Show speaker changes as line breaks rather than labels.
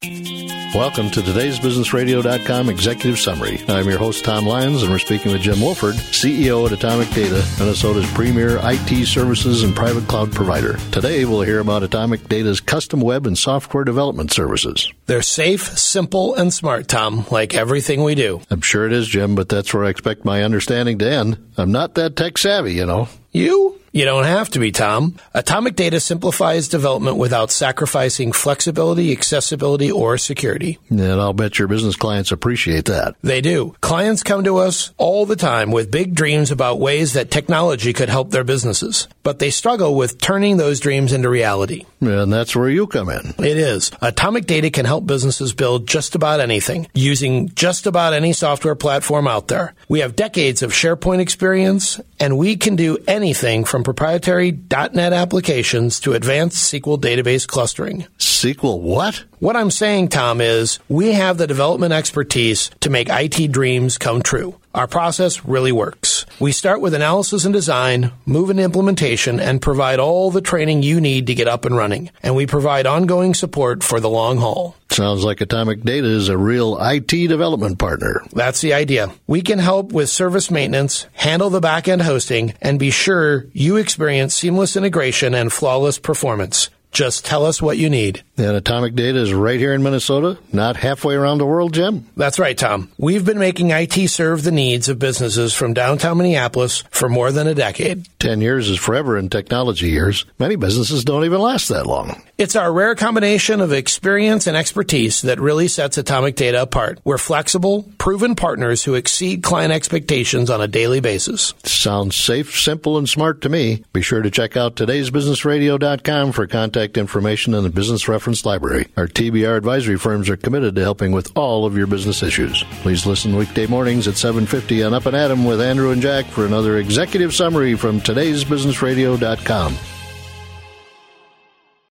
Welcome to today's BusinessRadio.com Executive Summary. I'm your host, Tom Lyons, and we're speaking with Jim Wolford, CEO at Atomic Data, Minnesota's premier IT services and private cloud provider. Today, we'll hear about Atomic Data's custom web and software development services.
They're safe, simple, and smart, Tom, like everything we do.
I'm sure it is, Jim, but that's where I expect my understanding to end. I'm not that tech savvy, you know.
You? You don't have to be, Tom. Atomic Data simplifies development without sacrificing flexibility, accessibility, or security.
And I'll bet your business clients appreciate that.
They do. Clients come to us all the time with big dreams about ways that technology could help their businesses, but they struggle with turning those dreams into reality.
And that's where you come in.
It is. Atomic Data can help businesses build just about anything using just about any software platform out there. We have decades of SharePoint experience, and we can do anything from proprietary .NET applications to advanced SQL database clustering.
SQL what?
What I'm saying, Tom, is we have the development expertise to make IT dreams come true. Our process really works. We start with analysis and design, move into implementation, and provide all the training you need to get up and running. And we provide ongoing support for the long haul.
Sounds like Atomic Data is a real IT development partner.
That's the idea. We can help with service maintenance, handle the back-end hosting, and be sure you experience seamless integration and flawless performance. Just tell us what you need.
And Atomic Data is right here in Minnesota, not halfway around the world, Jim?
That's right, Tom. We've been making IT serve the needs of businesses from downtown Minneapolis for more than a decade.
Ten years is forever in technology years. Many businesses don't even last that long.
It's our rare combination of experience and expertise that really sets Atomic Data apart. We're flexible, proven partners who exceed client expectations on a daily basis.
Sounds safe, simple, and smart to me. Be sure to check out today'sbusinessradio.com for contact information in the business reference library. Our TBR advisory firms are committed to helping with all of your business issues. Please listen weekday mornings at 7:50 on Up and Adam with Andrew and Jack for another executive summary from today'sbusinessradio.com.